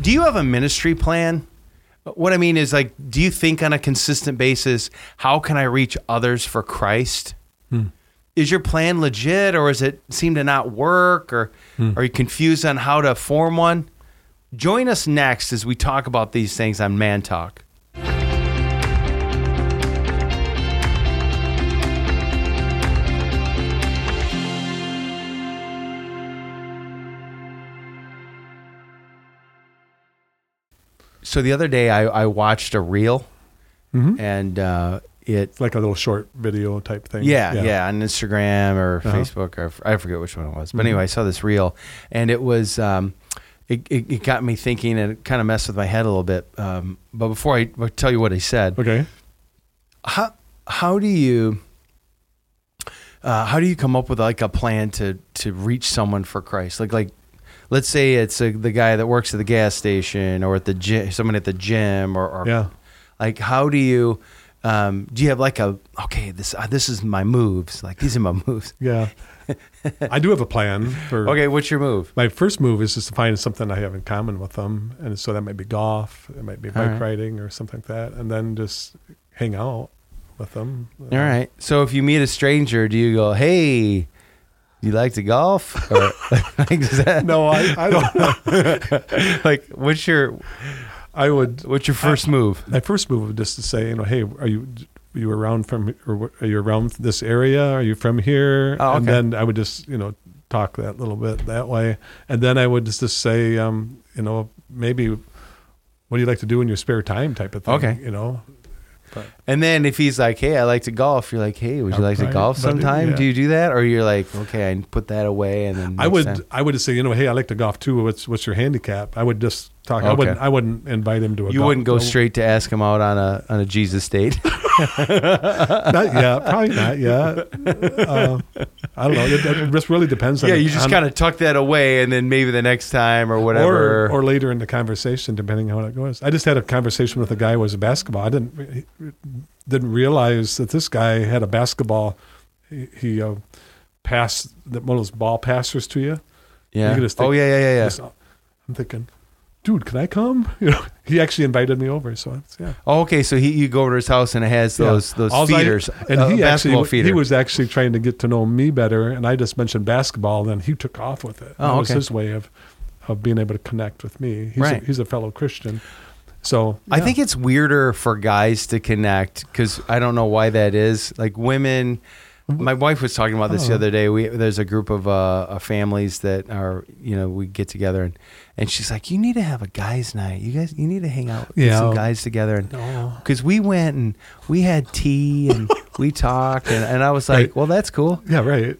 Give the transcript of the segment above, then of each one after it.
Do you have a ministry plan? What I mean is like, do you think on a consistent basis, how can I reach others for Christ? Hmm. Is your plan legit or does it seem to not work or hmm. are you confused on how to form one? Join us next as we talk about these things on Man Talk. So the other day I, I watched a reel and uh, it It's like a little short video type thing. yeah, yeah, on Instagram or Uh-huh. Facebook or I forget which one it was. But anyway, I saw this reel, and it was um, it, it, it got me thinking, and it kind of messed with my head a little bit. Um, but before I tell you what he said, Okay. how how do you uh, how do you come up with like a plan to to reach someone for Christ? Like like let's say it's uh the guy that works at the gas station or at the gym, someone at the gym, or, or Yeah. like how do you um, do you have like a okay this uh, this is my moves like these are my moves Yeah. I do have a plan for. okay what's your move My first move is just to find something I have in common with them, and so that might be golf, it might be bike right. riding, or something like that, and then just hang out with them. all right so if you meet a stranger do you go hey you like to golf or like, that, No, I, I don't. know. like what's your I would. what's your first move My first move would just to say, you know, hey, are you are you around from or are you around this area? Are you from here? Oh, And then I would just you know talk that little bit that way, and then I would just, just say, um, you know, maybe what do you like to do in your spare time, type of thing. Okay. you know. And then if he's like, "Hey, I like to golf," you're like, "Hey, would you like to golf sometime?" yeah. Do you do that, or you're like, "Okay, I put that away," and then I would time- I would just say, you know, hey, I like to golf too. What's what's your handicap? I would just talk. I Okay. wouldn't I wouldn't invite him to a. You golf, wouldn't go no, straight to ask him out on a on a Jesus date. Not yet. Probably not yet. Uh, I don't know. It, it just really depends. on yeah, you just on- kind of tuck that away, and then maybe the next time or whatever. Or, or later in the conversation, depending on how it goes. I just had a conversation with a guy who was a basketball. I didn't re- didn't realize that this guy had a basketball. He, he uh, passed the, one of those ball passers to you. yeah. you can just think- oh yeah, yeah, yeah, yeah. Just- I'm thinking, dude, can I come? You know, he actually invited me over. So it's, yeah, Oh, okay, so he you go over to his house and it has Yeah. those those Alls I- feeders, and uh, he actually feeder. he was actually trying to get to know me better, and I just mentioned basketball, and then he took off with it. Oh, that was his way of of being able to connect with me. He's Right. a, he's a fellow Christian, so I think it's weirder for guys to connect because I don't know why that is. Like women, my wife was talking about this the Oh. other day. We there's a group of uh, families that are you know we get together and and she's like, you need to have a guys' night. You guys, you need to hang out, Yeah. some guys together and. Because we went and we had tea and we talked and, and I was like, Right. well, that's cool. Yeah, right.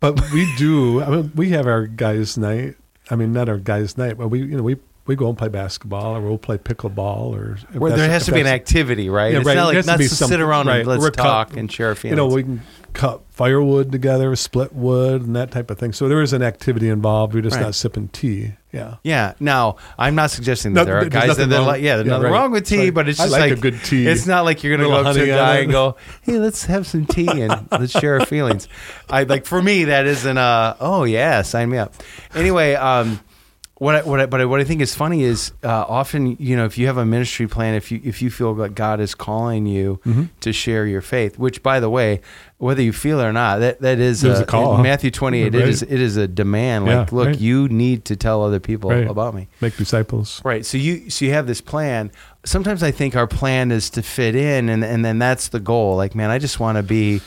But we do. I mean, we have our guys' night. I mean, not our guys' night, but we, you know, we we go and play basketball, or we'll play pickleball, or Where there has to be an activity, right? Yeah, it's right. not like to not be to sit around right. and let's We're talk and share feelings. You know, we can cut firewood together, split wood, and that type of thing. So there is an activity involved. We're just Right. not sipping tea. Yeah. Yeah. Now, I'm not suggesting that No, there are guys that nothing they're wrong- like, yeah, there's yeah, nothing right. wrong with tea, Right. but it's I just like like, a good tea. It's not like you're gonna Little go up to a guy and go, hey, let's have some tea and let's share our feelings. I like for me that isn't a oh yeah, sign me up. Anyway, um, what I, what I, but what I think is funny is uh, often you know if you have a ministry plan if you if you feel that God is calling you Mm-hmm. to share your faith which by the way whether you feel it or not that that is There's a call, in? Matthew 28 it Right. is it is a demand Yeah, like look right. you need to tell other people Right. about me Make disciples. Right. So you so you have this plan. Sometimes I think our plan is to fit in and and then that's the goal. Like, man, I just want to be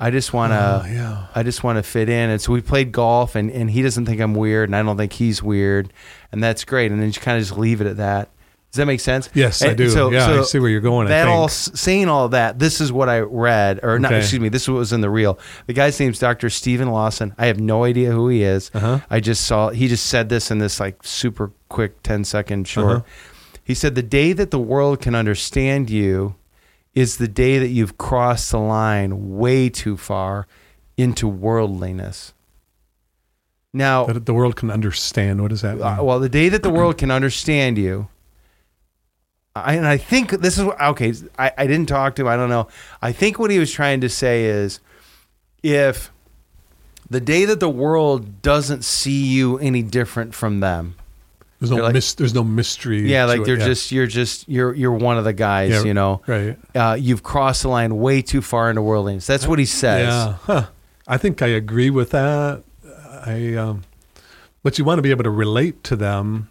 I just want to Oh, yeah. I just want to fit in. And so we played golf and and he doesn't think I'm weird and I don't think he's weird and that's great. And then you kind of just leave it at that. Does that make sense? Yes, I And do. Yeah, I see where you're going, I That all saying all that. This is what I read, or not. Okay. Excuse me. This is what was in the reel. The guy's name's Dr. Steven Lawson. I have no idea who he is. Uh-huh. I just saw he just said this in this like super quick 10 second short. Uh-huh. He said the day that the world can understand you is the day that you've crossed the line way too far into worldliness. Now, That the world can understand. What does that mean? uh, well, the day that the world can understand you, I, and I think this is okay. I, I didn't talk to him. I don't know. I think what he was trying to say is, if the day that the world doesn't see you any different from them, There's no like- mis- there's no mystery. yeah, like it, they're yeah. just you're just you're you're one of the guys, Yeah, you know. right. Uh, you've crossed the line way too far into worldliness. That's what he says. Yeah, huh. I think I agree with that. I, um, but you want to be able to relate to them,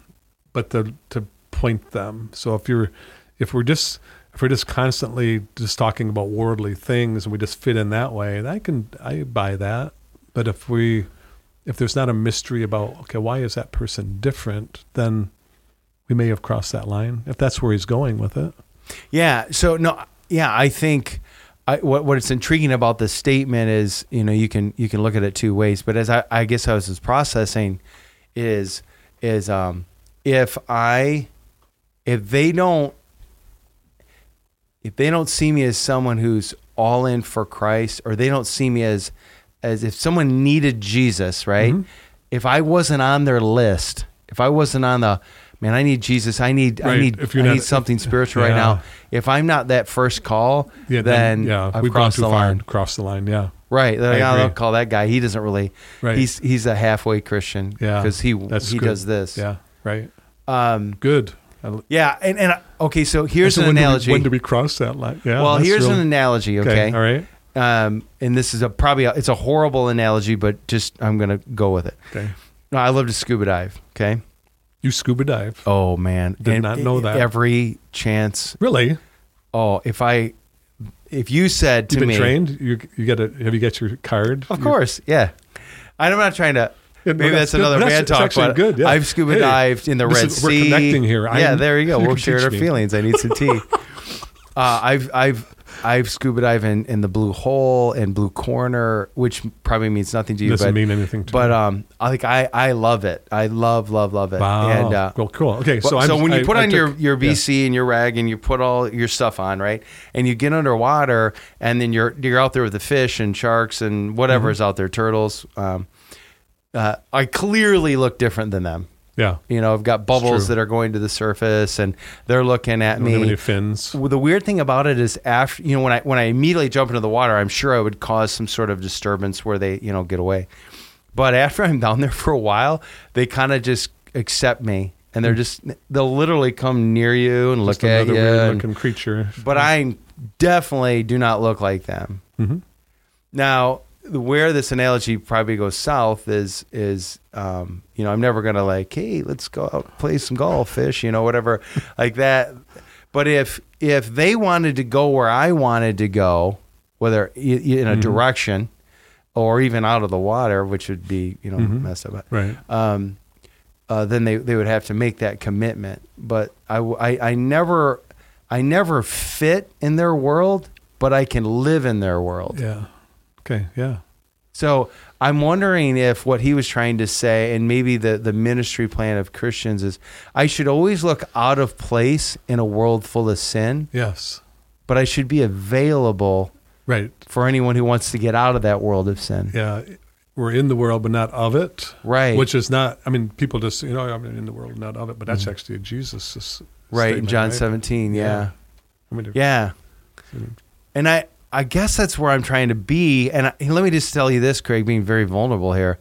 but to to point them. So if you're, if we're just if we're just constantly just talking about worldly things and we just fit in that way, I can I buy that. But if we, if there's not a mystery about okay, why is that person different, then we may have crossed that line. If that's where he's going with it. Yeah. So no. Yeah, I think I, what what's intriguing about this statement is you know you can you can look at it two ways. But as I, I guess I was processing, is is um if I if they don't if they don't see me as someone who's all in for Christ, or they don't see me as as if someone needed Jesus, right? Mhm. If I wasn't on their list, if I wasn't on the man, I need Jesus. I need I need If I you're not- need something spiritual right now. If I'm not that first call, Yeah, then yeah, I've we've gone crossed too the far. line. Crossed the line. Yeah. Right. I "Oh, agree. don't call that guy. He doesn't really. Right. He's he's a halfway Christian. Yeah, Because he that's he good. does this. Yeah. Right. Um. Good. Yeah. And and okay. So here's So an when analogy. Do we, when do we cross that line? Yeah. well, here's real- an analogy. Okay. All right. Um. And this is a probably a, it's a horrible analogy, but just I'm gonna go with it. Okay. No, I love to scuba dive. Okay. You scuba dive. Oh man. Did not know that. Every chance. Really? Oh, if I, if you said to You've been me, trained. You you got a have you got your card? Of You- course, yeah. I'm not trying to. Yeah, Maybe that's, good. another man talk. but good. Yeah. I've scuba Hey, dived in the Red is- we're connecting here. Yeah, I'm- there you go. you We'll share our me. feelings. I need some tea. uh, I've I've I've scuba dive in, in the Blue Hole and Blue Corner, which probably means nothing to you, Doesn't but mean anything to but me. um, I like I I love it. I love love love it. Wow. And uh, well, cool. Okay. So, so, I'm, when you I- put I on took- your your yeah. And your rag and you put all your stuff on right, and you get underwater, and then you're you're out there with the fish and sharks and whatever Mm-hmm. is out there, turtles. Um, uh, I clearly look different than them. Yeah. You know, I've got bubbles that are going to the surface, and they're looking at me. fins. Well, the weird thing about it is after you know when I when I immediately jump into the water, I'm sure I would cause some sort of disturbance where they you know get away. But after I'm down there for a while, they kind of just accept me, and they're just they'll literally come near you and look at you. another weird looking creature. but I definitely do not look like them. Mhm. Now, where this analogy probably goes south is is um, you know I'm never gonna like hey let's go out play some golf fish you know whatever like that. But if if they wanted to go where I wanted to go, whether in a Mhm. direction or even out of the water, which would be you know Mhm. messed up, Right. um, uh, then they, they would have to make that commitment. But I, I, I never I never fit in their world, but I can live in their world. Yeah. Okay. Yeah. So I'm wondering if what he was trying to say, and maybe the, the ministry plan of Christians is, I should always look out of place in a world full of sin, Yes. but I should be available Right. for anyone who wants to get out of that world of sin. Yeah. We're in the world, but not of it. Right. Which is not. I mean, people just you know I'm in the world, not of it. But that's actually a Jesus. Mm-hmm. right in John right? 17. Yeah. I mean, Yeah. And I, I guess that's where I'm trying to be. And I, let me just tell you this, Craig, being very vulnerable here.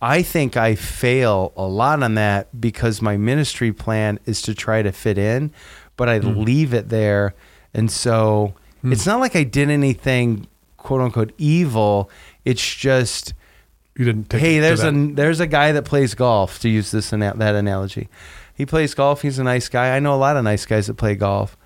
I think I fail a lot on that because my ministry plan is to try to fit in, but I leave it there. And so it's not like I did anything quote unquote evil. It's just, you didn't take. hey, there's a there's a guy that plays golf to use this that analogy. He plays golf. He's a nice guy. I know a lot of nice guys that play golf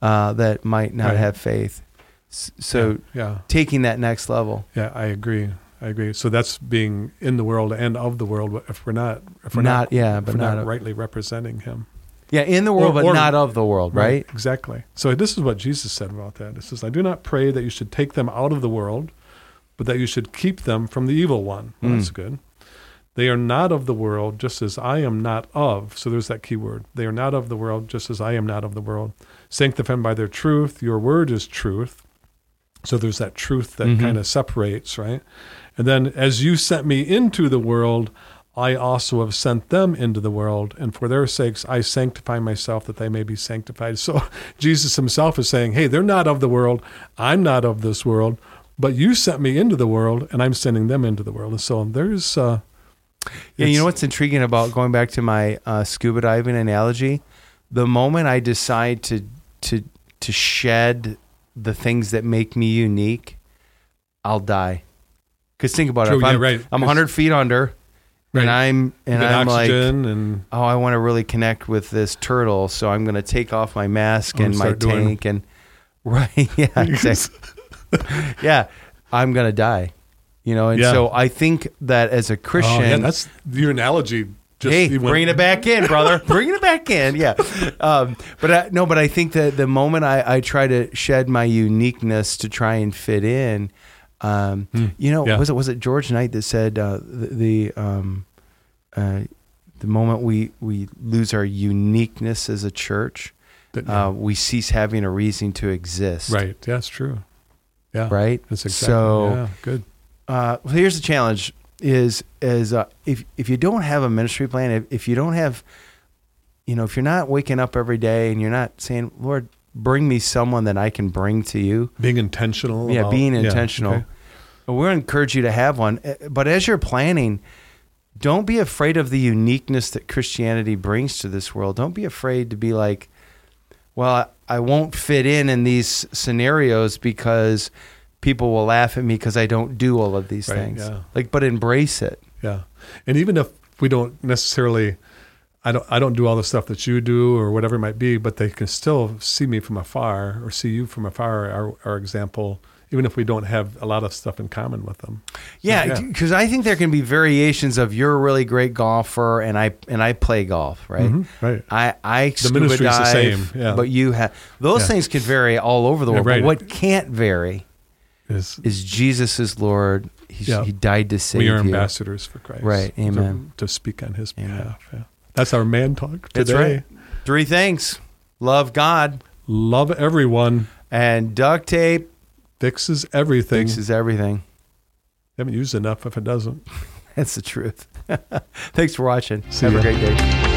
uh, that might not Right. have faith. So yeah. taking that next level. Yeah, I agree. I agree. So that's being in the world and of the world. If we're not, if we're Not- not, yeah, if but we're not, not rightly representing Him, Yeah, in the world, Or- but or- not of the world, right? Exactly. So this is what Jesus said about that. It says, "I do not pray that you should take them out of the world, but that you should keep them from the evil one." Well, That's Mm. good. They are not of the world, just as I am not of. So there's that key word. They are not of the world, just as I am not of the world. Sanctify them by their truth. Your word is truth. So there's that truth that Mhm. kind of separates, right? And then, as you sent me into the world, I also have sent them into the world, and for their sakes I sanctify myself that they may be sanctified. So Jesus himself is saying, Hey, they're not of the world. I'm not of this world, but you sent me into the world, and I'm sending them into the world. And so there's uh, Yeah, you know what's intriguing about going back to my uh, scuba diving analogy? The moment I decide to to to shed the things that make me unique, I'll die. Because think about it, True, if yeah, I'm, right. I'm 'Cause- 100 feet under, Right. and I'm and I'm like, and oh, I want to really connect with this turtle, so I'm going to take off my mask and my tank and right, yeah, exactly. yeah, I'm going to die. You know, and Yeah. so I think that as a Christian, Oh, yeah, that's your analogy. Just hey, went- bringing it back in, brother. bringing it back in. Yeah. Um, but I, no, but I think that the moment I, I try to shed my uniqueness to try and fit in, um, you know, yeah. was it was it George Knight that said uh, the, the um, uh, the moment we we lose our uniqueness as a church, that- uh, we cease having a reason to exist. right. Yeah, that's true. Yeah. Right. That's exactly. So- yeah, good. uh, well, here's the challenge: is is uh, if if you don't have a ministry plan, if, if you don't have, you know, if you're not waking up every day and you're not saying, "Lord, bring me someone that I can bring to you," Being intentional. yeah, about- being yeah, intentional. okay. We're encourage you to have one, Uh, but as you're planning, don't be afraid of the uniqueness that Christianity brings to this world. Don't be afraid to be like, well, I won't fit in in these scenarios because people will laugh at me because I don't do all of these Right, things. yeah. Like, but embrace it. Yeah, and even if we don't necessarily, I don't, I don't do all the stuff that you do or whatever it might be, but they can still see me from afar or see you from afar. Our, our example, even if we don't have a lot of stuff in common with them. Yeah, because I think there can be variations of you're a really great golfer and I and I play golf, right? Mhm, right. I I scuba ministry's the same, yeah. but you have those Yeah. things can vary all over the Yeah, world. right. But what can't vary Is is Jesus is Lord. Yeah. He died to save you. we are you. ambassadors for Christ, Right, to- amen. To, speak on His Amen. behalf. Yeah, that's our man talk That's today. right. Three things: love God Love everyone. and duct tape Fixes everything. fixes everything. Haven't used enough if it doesn't. That's the truth. Thanks for watching. See Have ya. a great day.